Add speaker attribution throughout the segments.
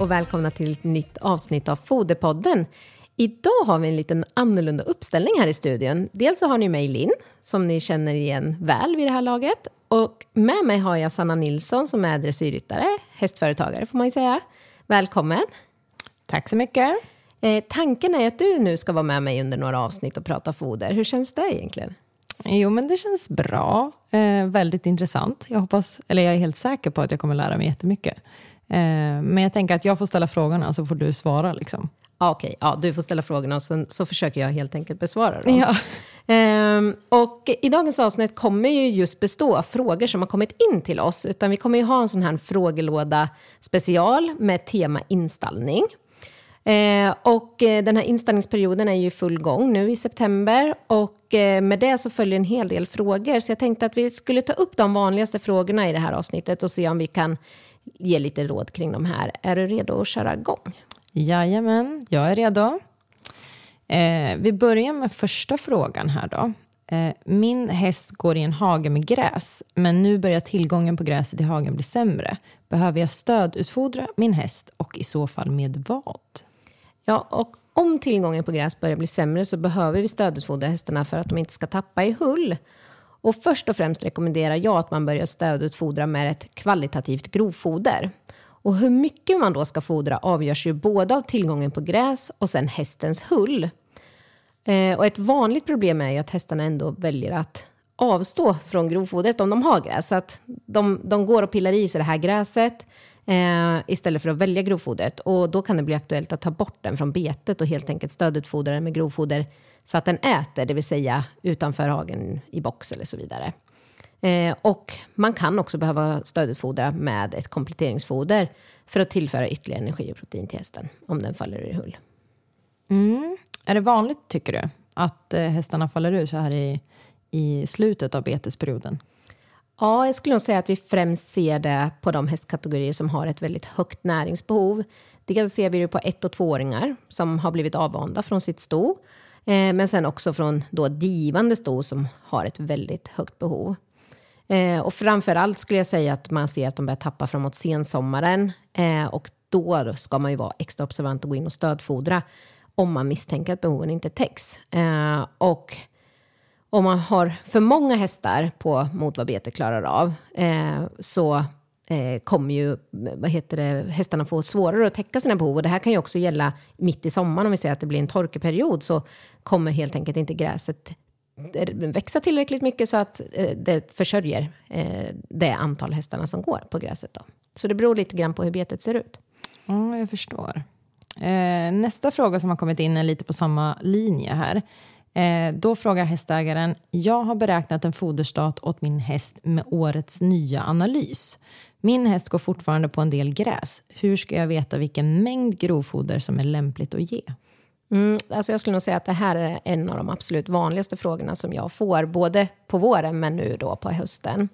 Speaker 1: och välkomna till ett nytt avsnitt av Foderpodden. Idag har vi en liten annorlunda uppställning här i studion. Dels så har ni mig Linn, som ni känner igen väl vid det här laget. Och med mig har jag Sanna Nilsson som är dressyrryttare, hästföretagare får man ju säga. Välkommen!
Speaker 2: Tack så mycket!
Speaker 1: Eh, tanken är att du nu ska vara med mig under några avsnitt och prata foder. Hur känns det egentligen?
Speaker 2: Jo, men det känns bra. Eh, väldigt intressant. Jag, hoppas, eller jag är helt säker på att jag kommer lära mig jättemycket. Eh, men jag tänker att jag får ställa frågorna så får du svara. Liksom.
Speaker 1: Okej, okay, ja, du får ställa frågorna och så, så försöker jag helt enkelt besvara dem.
Speaker 2: Ja.
Speaker 1: Ehm, och I dagens avsnitt kommer ju just bestå av frågor som har kommit in till oss. Utan vi kommer ju ha en sån här frågelåda special med tema installning. Eh, och eh, den här inställningsperioden är ju i full gång nu i september och eh, med det så följer en hel del frågor. Så jag tänkte att vi skulle ta upp de vanligaste frågorna i det här avsnittet och se om vi kan ge lite råd kring de här. Är du redo att köra igång?
Speaker 2: Jajamän, jag är redo. Eh, vi börjar med första frågan här då. Eh, min häst går i en hage med gräs, men nu börjar tillgången på gräset i hagen bli sämre. Behöver jag stödutfodra min häst och i så fall med vad?
Speaker 1: Ja, och om tillgången på gräs börjar bli sämre så behöver vi stödutfodra hästarna för att de inte ska tappa i hull. Och först och främst rekommenderar jag att man börjar stödutfodra med ett kvalitativt grovfoder. Och hur mycket man då ska fodra avgörs ju både av tillgången på gräs och sen hästens hull. Eh, och ett vanligt problem är ju att hästarna ändå väljer att avstå från grovfodret om de har gräs. Så att de, de går och pillar i sig det här gräset eh, istället för att välja grovfodret. Och då kan det bli aktuellt att ta bort den från betet och helt enkelt stödutfodra den med grovfoder så att den äter, det vill säga utanför hagen i box eller så vidare. Eh, och man kan också behöva stödutfodra med ett kompletteringsfoder för att tillföra ytterligare energi och protein till hästen om den faller ur hull.
Speaker 2: Mm. Är det vanligt, tycker du, att eh, hästarna faller ur så här i, i slutet av betesperioden?
Speaker 1: Ja, jag skulle nog säga att vi främst ser det på de hästkategorier som har ett väldigt högt näringsbehov. Dels ser vi det på ett och tvååringar som har blivit avvanda från sitt sto, Eh, men sen också från då divande sto som har ett väldigt högt behov. Eh, och framför allt skulle jag säga att man ser att de börjar tappa framåt sensommaren eh, och då ska man ju vara extra observant och gå in och stödfodra om man misstänker att behoven inte täcks. Eh, och om man har för många hästar på mot vad betet klarar av eh, så eh, kommer ju vad heter det, hästarna få svårare att täcka sina behov. Och det här kan ju också gälla mitt i sommaren om vi säger att det blir en torkeperiod så kommer helt enkelt inte gräset växa tillräckligt mycket så att eh, det försörjer eh, det antal hästarna som går på gräset. Då. Så det beror lite grann på hur betet ser ut.
Speaker 2: Ja, jag förstår. Eh, nästa fråga som har kommit in är lite på samma linje här. Eh, då frågar hästägaren, jag har beräknat en foderstat åt min häst med årets nya analys. Min häst går fortfarande på en del gräs. Hur ska jag veta vilken mängd grovfoder som är lämpligt att ge?
Speaker 1: Mm, alltså jag skulle nog säga att det här är en av de absolut vanligaste frågorna som jag får, både på våren men nu då på hösten.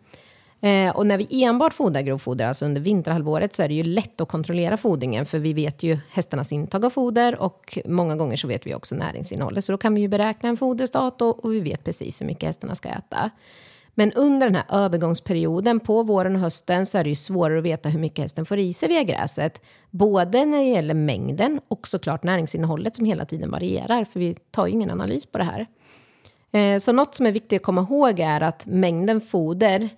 Speaker 1: Eh, och när vi enbart fodrar grovfoder, alltså under vinterhalvåret, så är det ju lätt att kontrollera fodringen, för vi vet ju hästarnas intag av foder och många gånger så vet vi också näringsinnehållet. Så då kan vi ju beräkna en foderstat och, och vi vet precis hur mycket hästarna ska äta. Men under den här övergångsperioden på våren och hösten så är det ju svårare att veta hur mycket hästen får i sig via gräset. Både när det gäller mängden och såklart näringsinnehållet som hela tiden varierar, för vi tar ju ingen analys på det här. Eh, så något som är viktigt att komma ihåg är att mängden foder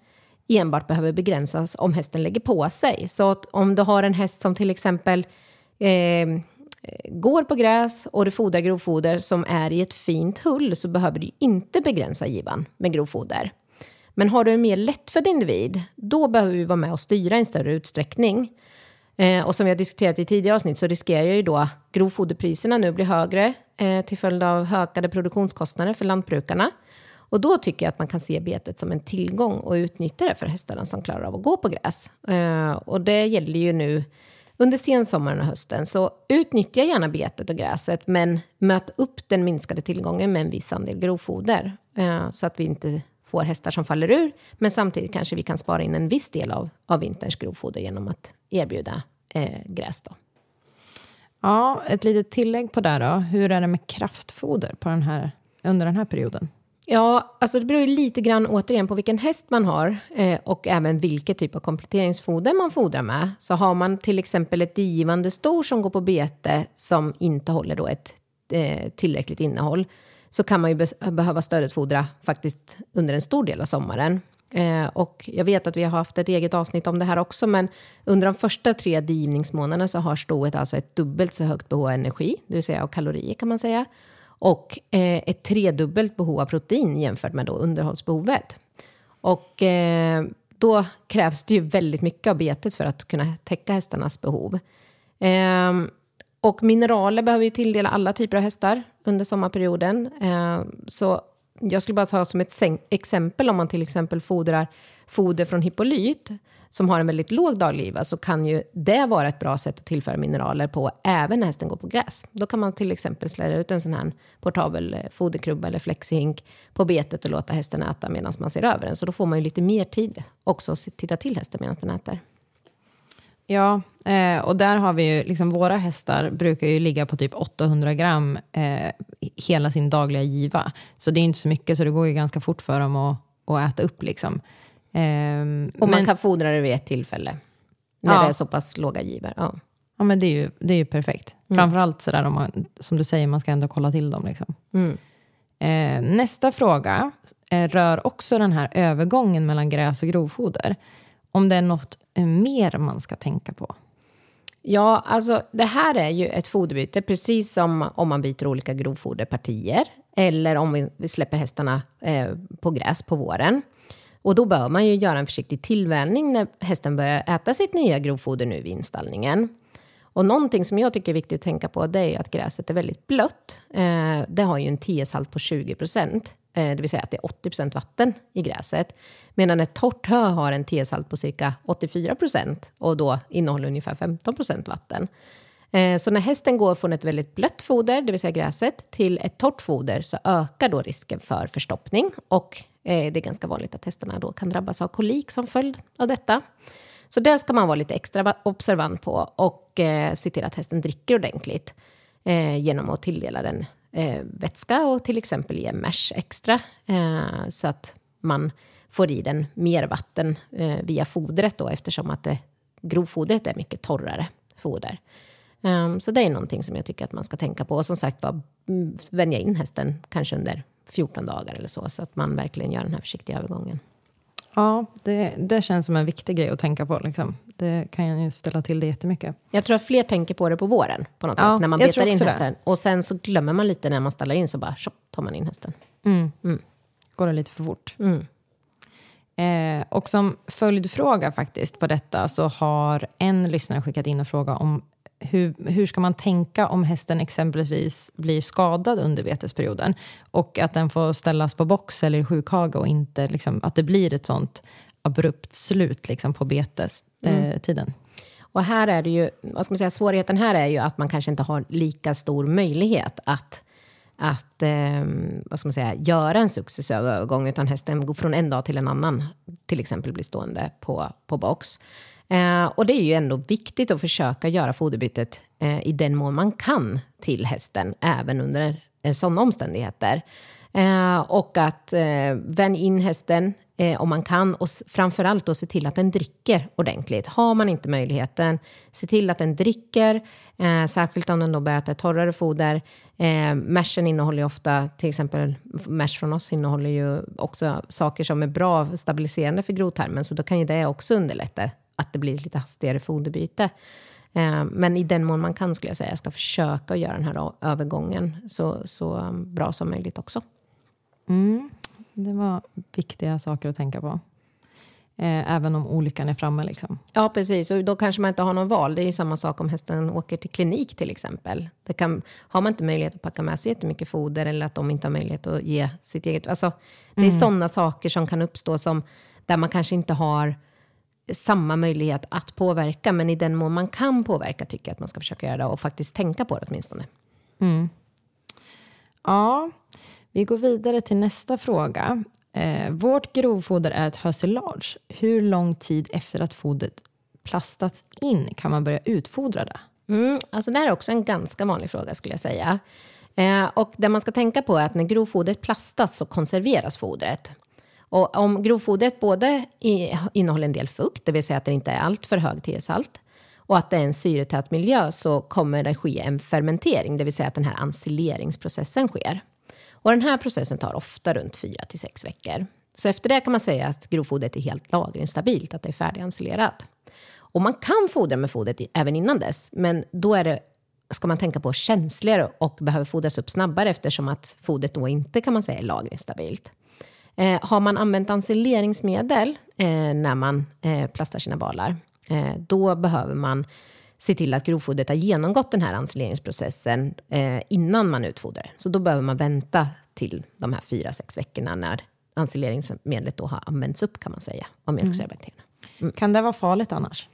Speaker 1: enbart behöver begränsas om hästen lägger på sig. Så att om du har en häst som till exempel eh, går på gräs och du fodrar grovfoder som är i ett fint hull så behöver du inte begränsa givan med grovfoder. Men har du en mer lättfödd individ, då behöver vi vara med och styra i en större utsträckning. Eh, och som vi har diskuterat i tidigare avsnitt så riskerar ju då grovfoderpriserna nu bli högre eh, till följd av ökade produktionskostnader för lantbrukarna. Och då tycker jag att man kan se betet som en tillgång och utnyttja det för hästarna som klarar av att gå på gräs. Eh, och det gäller ju nu under sensommaren och hösten. Så utnyttja gärna betet och gräset, men möt upp den minskade tillgången med en viss andel grovfoder. Eh, så att vi inte får hästar som faller ur, men samtidigt kanske vi kan spara in en viss del av, av vinterns grovfoder genom att erbjuda eh, gräs. Då.
Speaker 2: Ja, ett litet tillägg på det då. Hur är det med kraftfoder på den här, under den här perioden?
Speaker 1: Ja, alltså det beror ju lite grann återigen på vilken häst man har eh, och även vilket typ av kompletteringsfoder man fodrar med. Så har man till exempel ett digivande stor som går på bete som inte håller då ett eh, tillräckligt innehåll så kan man ju be behöva stödutfodra faktiskt under en stor del av sommaren. Eh, och jag vet att vi har haft ett eget avsnitt om det här också, men under de första tre divningsmånaderna så har stoet alltså ett dubbelt så högt behov av energi, det vill säga av kalorier kan man säga, och eh, ett tredubbelt behov av protein jämfört med då underhållsbehovet. Och eh, då krävs det ju väldigt mycket av betet för att kunna täcka hästarnas behov. Eh, och mineraler behöver ju tilldela alla typer av hästar under sommarperioden. Eh, så jag skulle bara ta som ett exempel om man till exempel fodrar foder från hippolyt som har en väldigt låg dagliva så kan ju det vara ett bra sätt att tillföra mineraler på även när hästen går på gräs. Då kan man till exempel släda ut en sån här portabel eh, foderkrubba eller flexihink på betet och låta hästen äta medan man ser över den. Så då får man ju lite mer tid också att titta till hästen medan den äter.
Speaker 2: Ja, eh, och där har vi ju, liksom våra hästar brukar ju ligga på typ 800 gram eh, hela sin dagliga giva. Så det är inte så mycket, så det går ju ganska fort för dem att, att äta upp. Liksom.
Speaker 1: Eh, och man men, kan fodra det vid ett tillfälle, när ja. det är så pass låga givor. Ja.
Speaker 2: Ja, men det är ju, det är ju perfekt. Mm. Framförallt sådär om man, som du säger, man ska ändå kolla till dem. Liksom. Mm. Eh, nästa fråga eh, rör också den här övergången mellan gräs och grovfoder. Om det är något eh, mer man ska tänka på?
Speaker 1: Ja, alltså det här är ju ett foderbyte, precis som om man byter olika grovfoderpartier eller om vi släpper hästarna eh, på gräs på våren. Och då bör man ju göra en försiktig tillvänjning när hästen börjar äta sitt nya grovfoder nu vid installningen. Och någonting som jag tycker är viktigt att tänka på det är att gräset är väldigt blött. Eh, det har ju en TS-halt på 20 procent, eh, det vill säga att det är 80 procent vatten i gräset. Medan ett torrt hö har en TS-halt på cirka 84 procent och då innehåller ungefär 15 procent vatten. Eh, så när hästen går från ett väldigt blött foder, det vill säga gräset, till ett torrt foder så ökar då risken för förstoppning och Eh, det är ganska vanligt att hästarna då kan drabbas av kolik som följd av detta. Så det ska man vara lite extra observant på och eh, se till att hästen dricker ordentligt eh, genom att tilldela den eh, vätska och till exempel ge mesh extra eh, så att man får i den mer vatten eh, via fodret då eftersom att det, grovfodret är mycket torrare foder. Ehm, så det är någonting som jag tycker att man ska tänka på. Och som sagt var, vänja in hästen kanske under 14 dagar eller så, så att man verkligen gör den här försiktiga övergången.
Speaker 2: Ja, det, det känns som en viktig grej att tänka på. Liksom. Det kan ju ställa till det jättemycket.
Speaker 1: Jag tror att fler tänker på det på våren, på något ja, sätt, när man betar in hästen. Det. Och sen så glömmer man lite när man stallar in, så bara tjopp, tar man in hästen.
Speaker 2: Mm. Mm. Går det lite för fort. Mm. Eh, och som följdfråga faktiskt på detta så har en lyssnare skickat in och frågat om hur, hur ska man tänka om hästen exempelvis blir skadad under betesperioden och att den får ställas på box eller i sjukhage och inte liksom, att det blir ett sånt abrupt slut liksom, på betestiden. Mm.
Speaker 1: Och här är det ju, vad ska man säga, svårigheten här är ju att man kanske inte har lika stor möjlighet att att eh, vad ska man säga, göra en successiv övergång, utan hästen går från en dag till en annan, till exempel blir stående på, på box. Eh, och det är ju ändå viktigt att försöka göra foderbytet eh, i den mån man kan till hästen, även under eh, sådana omständigheter. Eh, och att eh, vänja in hästen eh, om man kan och framförallt då se till att den dricker ordentligt. Har man inte möjligheten, se till att den dricker, eh, särskilt om den då börjar äta torrare foder. Eh, Mersen innehåller ju ofta, till exempel mers från oss innehåller ju också saker som är bra stabiliserande för grovtarmen, så då kan ju det också underlätta att det blir lite hastigare foderbyte. Eh, men i den mån man kan skulle jag säga, jag ska försöka göra den här övergången så, så bra som möjligt också.
Speaker 2: Mm. Det var viktiga saker att tänka på. Eh, även om olyckan är framme. Liksom.
Speaker 1: Ja, precis. Och då kanske man inte har någon val. Det är ju samma sak om hästen åker till klinik till exempel. Det kan, har man inte möjlighet att packa med sig jättemycket foder eller att de inte har möjlighet att ge sitt eget... Alltså, det är mm. sådana saker som kan uppstå som, där man kanske inte har samma möjlighet att påverka. Men i den mån man kan påverka tycker jag att man ska försöka göra det och faktiskt tänka på det åtminstone.
Speaker 2: Mm. Ja, vi går vidare till nästa fråga. Eh, vårt grovfoder är ett hösilage. Hur lång tid efter att fodret plastats in kan man börja utfodra det?
Speaker 1: Mm, alltså det här är också en ganska vanlig fråga skulle jag säga. Eh, och det man ska tänka på är att när grovfodret plastas så konserveras fodret. Och om grovfodret både innehåller en del fukt, det vill säga att det inte är allt för hög T-salt, och att det är en syretät miljö så kommer det ske en fermentering, det vill säga att den här ensileringsprocessen sker. Och den här processen tar ofta runt 4 till 6 veckor. Så efter det kan man säga att grovfodret är helt lagringsstabilt, att det är färdigensilerat. Och man kan fodra med fodret även innan dess, men då är det, ska man tänka på, känsligare och behöver fodras upp snabbare eftersom att fodret då inte kan man säga är lagringsstabilt. Eh, har man använt ensileringsmedel eh, när man eh, plastar sina balar, eh, då behöver man se till att grovfodret har genomgått den här ensileringsprocessen eh, innan man utfodrar. Så då behöver man vänta till de här fyra, sex veckorna när ensileringsmedlet då har använts upp kan man säga, av mjölksyrabakterierna.
Speaker 2: Mm. Kan det vara farligt annars?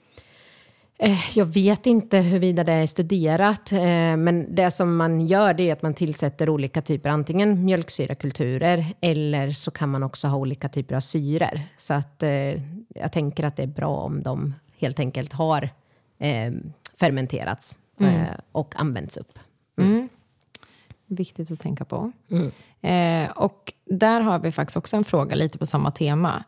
Speaker 1: Eh, jag vet inte huruvida det är studerat, eh, men det som man gör det är att man tillsätter olika typer, antingen mjölksyrakulturer eller så kan man också ha olika typer av syror. Så att eh, jag tänker att det är bra om de helt enkelt har fermenterats mm. och använts upp.
Speaker 2: Mm. mm. Viktigt att tänka på. Mm. och där har vi faktiskt också en fråga lite på samma tema.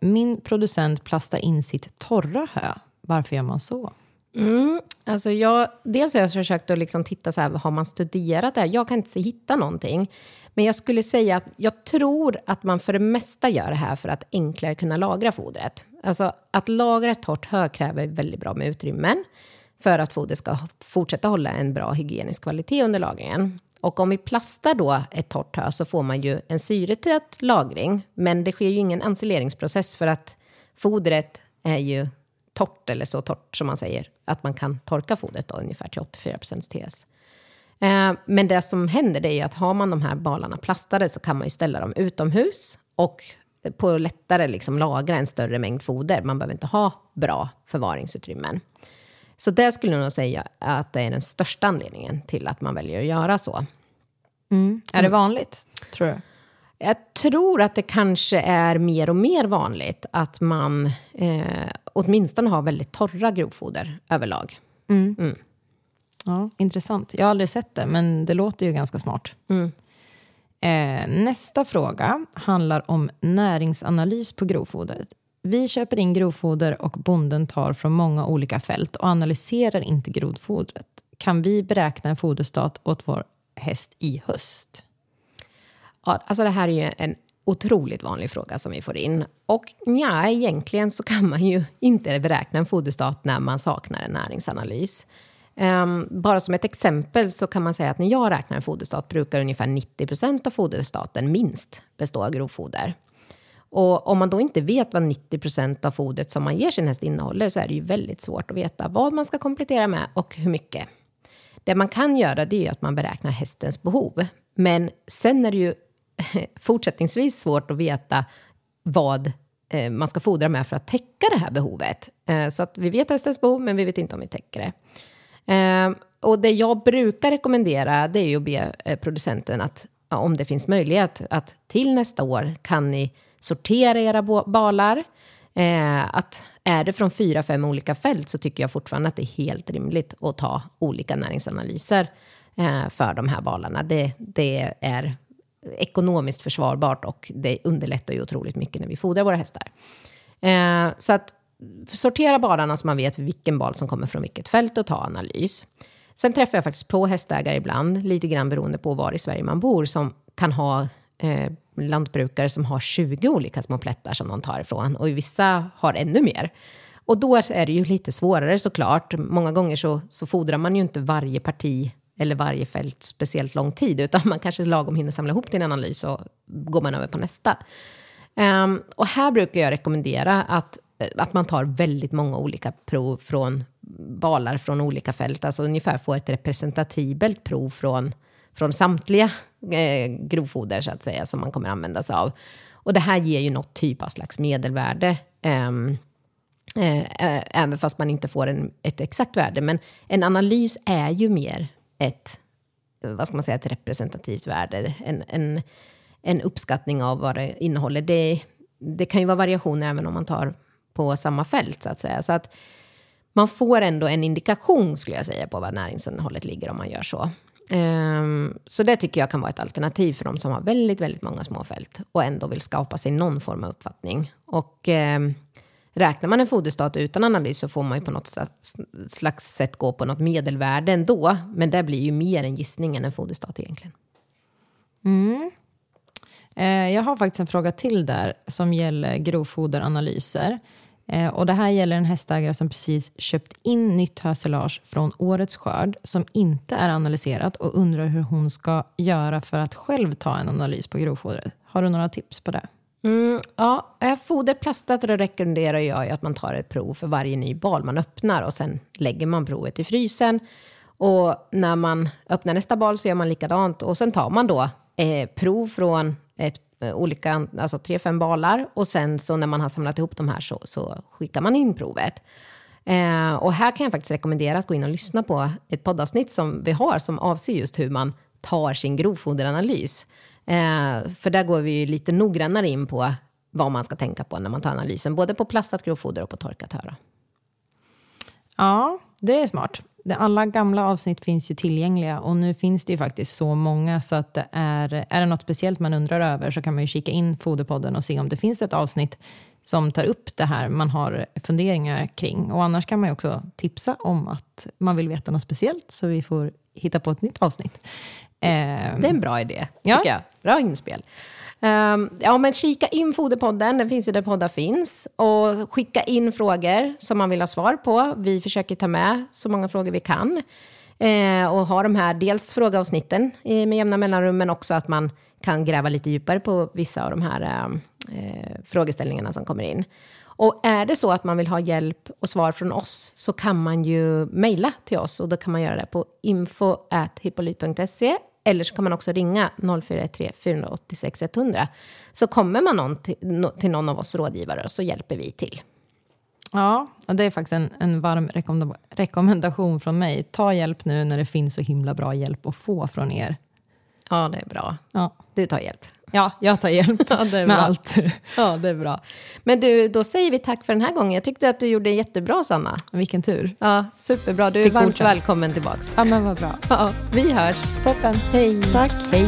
Speaker 2: min producent plastar in sitt torra hö varför gör man så?
Speaker 1: Mm, alltså jag, dels har jag försökt att liksom titta så här, har man studerat det här? Jag kan inte hitta någonting. Men jag skulle säga att jag tror att man för det mesta gör det här för att enklare kunna lagra fodret. Alltså att lagra ett torrt hö kräver väldigt bra med utrymmen för att fodret ska fortsätta hålla en bra hygienisk kvalitet under lagringen. Och om vi plastar då ett torrt hö så får man ju en syretät lagring, men det sker ju ingen ensileringsprocess för att fodret är ju torrt, eller så torrt som man säger, att man kan torka fodret då, ungefär till 84 TS. Eh, men det som händer det är att har man de här balarna plastade så kan man ju ställa dem utomhus och på lättare liksom lagra en större mängd foder. Man behöver inte ha bra förvaringsutrymmen. Så det skulle jag nog säga att det är den största anledningen till att man väljer att göra så.
Speaker 2: Mm. Är det vanligt, tror du?
Speaker 1: Jag tror att det kanske är mer och mer vanligt att man eh, åtminstone har väldigt torra grovfoder överlag.
Speaker 2: Mm. Mm. Ja, intressant. Jag har aldrig sett det, men det låter ju ganska smart. Mm. Eh, nästa fråga handlar om näringsanalys på grovfoder. Vi köper in grovfoder och bonden tar från många olika fält och analyserar inte grovfodret. Kan vi beräkna en foderstat åt vår häst i höst?
Speaker 1: Ja, alltså det här är ju en otroligt vanlig fråga som vi får in. Och ja, egentligen så kan man ju inte beräkna en foderstat när man saknar en näringsanalys. Um, bara som ett exempel så kan man säga att när jag räknar en foderstat brukar ungefär 90 procent av foderstaten minst bestå av grovfoder. Och om man då inte vet vad 90 procent av fodret som man ger sin häst innehåller så är det ju väldigt svårt att veta vad man ska komplettera med och hur mycket. Det man kan göra det är att man beräknar hästens behov. Men sen är det ju fortsättningsvis svårt att veta vad eh, man ska fodra med för att täcka det här behovet. Eh, så att vi vet hästens behov, men vi vet inte om vi täcker det. Eh, och det jag brukar rekommendera det är ju att be producenten att om det finns möjlighet att till nästa år kan ni sortera era balar. att är det från fyra, fem olika fält så tycker jag fortfarande att det är helt rimligt att ta olika näringsanalyser för de här balarna. Det, det är ekonomiskt försvarbart och det underlättar ju otroligt mycket när vi fodrar våra hästar. Eh, så att sortera balarna så man vet vilken bal som kommer från vilket fält och ta analys. Sen träffar jag faktiskt på hästägare ibland, lite grann beroende på var i Sverige man bor, som kan ha eh, lantbrukare som har 20 olika små plättar som de tar ifrån och vissa har ännu mer. Och då är det ju lite svårare såklart. Många gånger så, så fodrar man ju inte varje parti eller varje fält speciellt lång tid, utan man kanske lagom hinner samla ihop till en analys och går man över på nästa. Um, och här brukar jag rekommendera att, eh, att man tar väldigt många olika prov från balar från olika fält, alltså ungefär få ett representativt prov från, från samtliga eh, grovfoder så att säga, som man kommer använda sig av. Och det här ger ju något typ av slags medelvärde. Um, även fast man inte får en, ett exakt värde. Men en analys är ju mer ett, vad ska man säga, ett representativt värde, en, en, en uppskattning av vad det innehåller. Det, det kan ju vara variationer även om man tar på samma fält, så att säga. Så att man får ändå en indikation, skulle jag säga, på vad näringsinnehållet ligger om man gör så. Um, så det tycker jag kan vara ett alternativ för de som har väldigt, väldigt många småfält och ändå vill skapa sig någon form av uppfattning. Och um, räknar man en foderstat utan analys så får man ju på något slags sätt gå på något medelvärde ändå. Men det blir ju mer en gissning än en foderstat egentligen.
Speaker 2: Mm. Eh, jag har faktiskt en fråga till där som gäller grovfoderanalyser. Eh, och det här gäller en hästägare som precis köpt in nytt hösilage från årets skörd som inte är analyserat och undrar hur hon ska göra för att själv ta en analys på grovfodret. Har du några tips på det?
Speaker 1: Mm, ja, eh, foderplastat då rekommenderar jag att man tar ett prov för varje ny bal man öppnar och sen lägger man provet i frysen. Och när man öppnar nästa bal så gör man likadant och sen tar man då eh, prov från ett eh, olika, alltså tre, fem balar. Och sen så när man har samlat ihop de här så, så skickar man in provet. Eh, och här kan jag faktiskt rekommendera att gå in och lyssna på ett poddavsnitt som vi har som avser just hur man tar sin grovfoderanalys. Eh, för där går vi ju lite noggrannare in på vad man ska tänka på när man tar analysen, både på plastat grovfoder och på torkat höra.
Speaker 2: Ja, det är smart alla gamla avsnitt finns ju tillgängliga och nu finns det ju faktiskt så många så att det är, är det något speciellt man undrar över så kan man ju kika in Foderpodden och se om det finns ett avsnitt som tar upp det här man har funderingar kring. Och annars kan man ju också tipsa om att man vill veta något speciellt så vi får hitta på ett nytt avsnitt.
Speaker 1: Det är en bra idé, ja. tycker jag. Bra inspel. Um, ja, men kika in Foderpodden, den finns ju där poddar finns. Och skicka in frågor som man vill ha svar på. Vi försöker ta med så många frågor vi kan. Uh, och ha de här, dels frågeavsnitten med jämna mellanrum, men också att man kan gräva lite djupare på vissa av de här uh, frågeställningarna som kommer in. Och är det så att man vill ha hjälp och svar från oss så kan man ju mejla till oss och då kan man göra det på info.hippolyt.se eller så kan man också ringa 0413 486 100. Så kommer man någon till, till någon av oss rådgivare så hjälper vi till.
Speaker 2: Ja, det är faktiskt en, en varm rekommendation från mig. Ta hjälp nu när det finns så himla bra hjälp att få från er.
Speaker 1: Ja, det är bra. Ja. Du tar hjälp.
Speaker 2: Ja, jag tar hjälp ja, med
Speaker 1: bra.
Speaker 2: allt.
Speaker 1: Ja, det är bra. Men du, då säger vi tack för den här gången. Jag tyckte att du gjorde jättebra, Sanna.
Speaker 2: Vilken tur.
Speaker 1: Ja, superbra. Du är Fick varmt välkommen tillbaka.
Speaker 2: Ja, men vad bra.
Speaker 1: Ja, vi hörs.
Speaker 2: Toppen.
Speaker 1: Hej.
Speaker 2: Tack.
Speaker 1: Hej.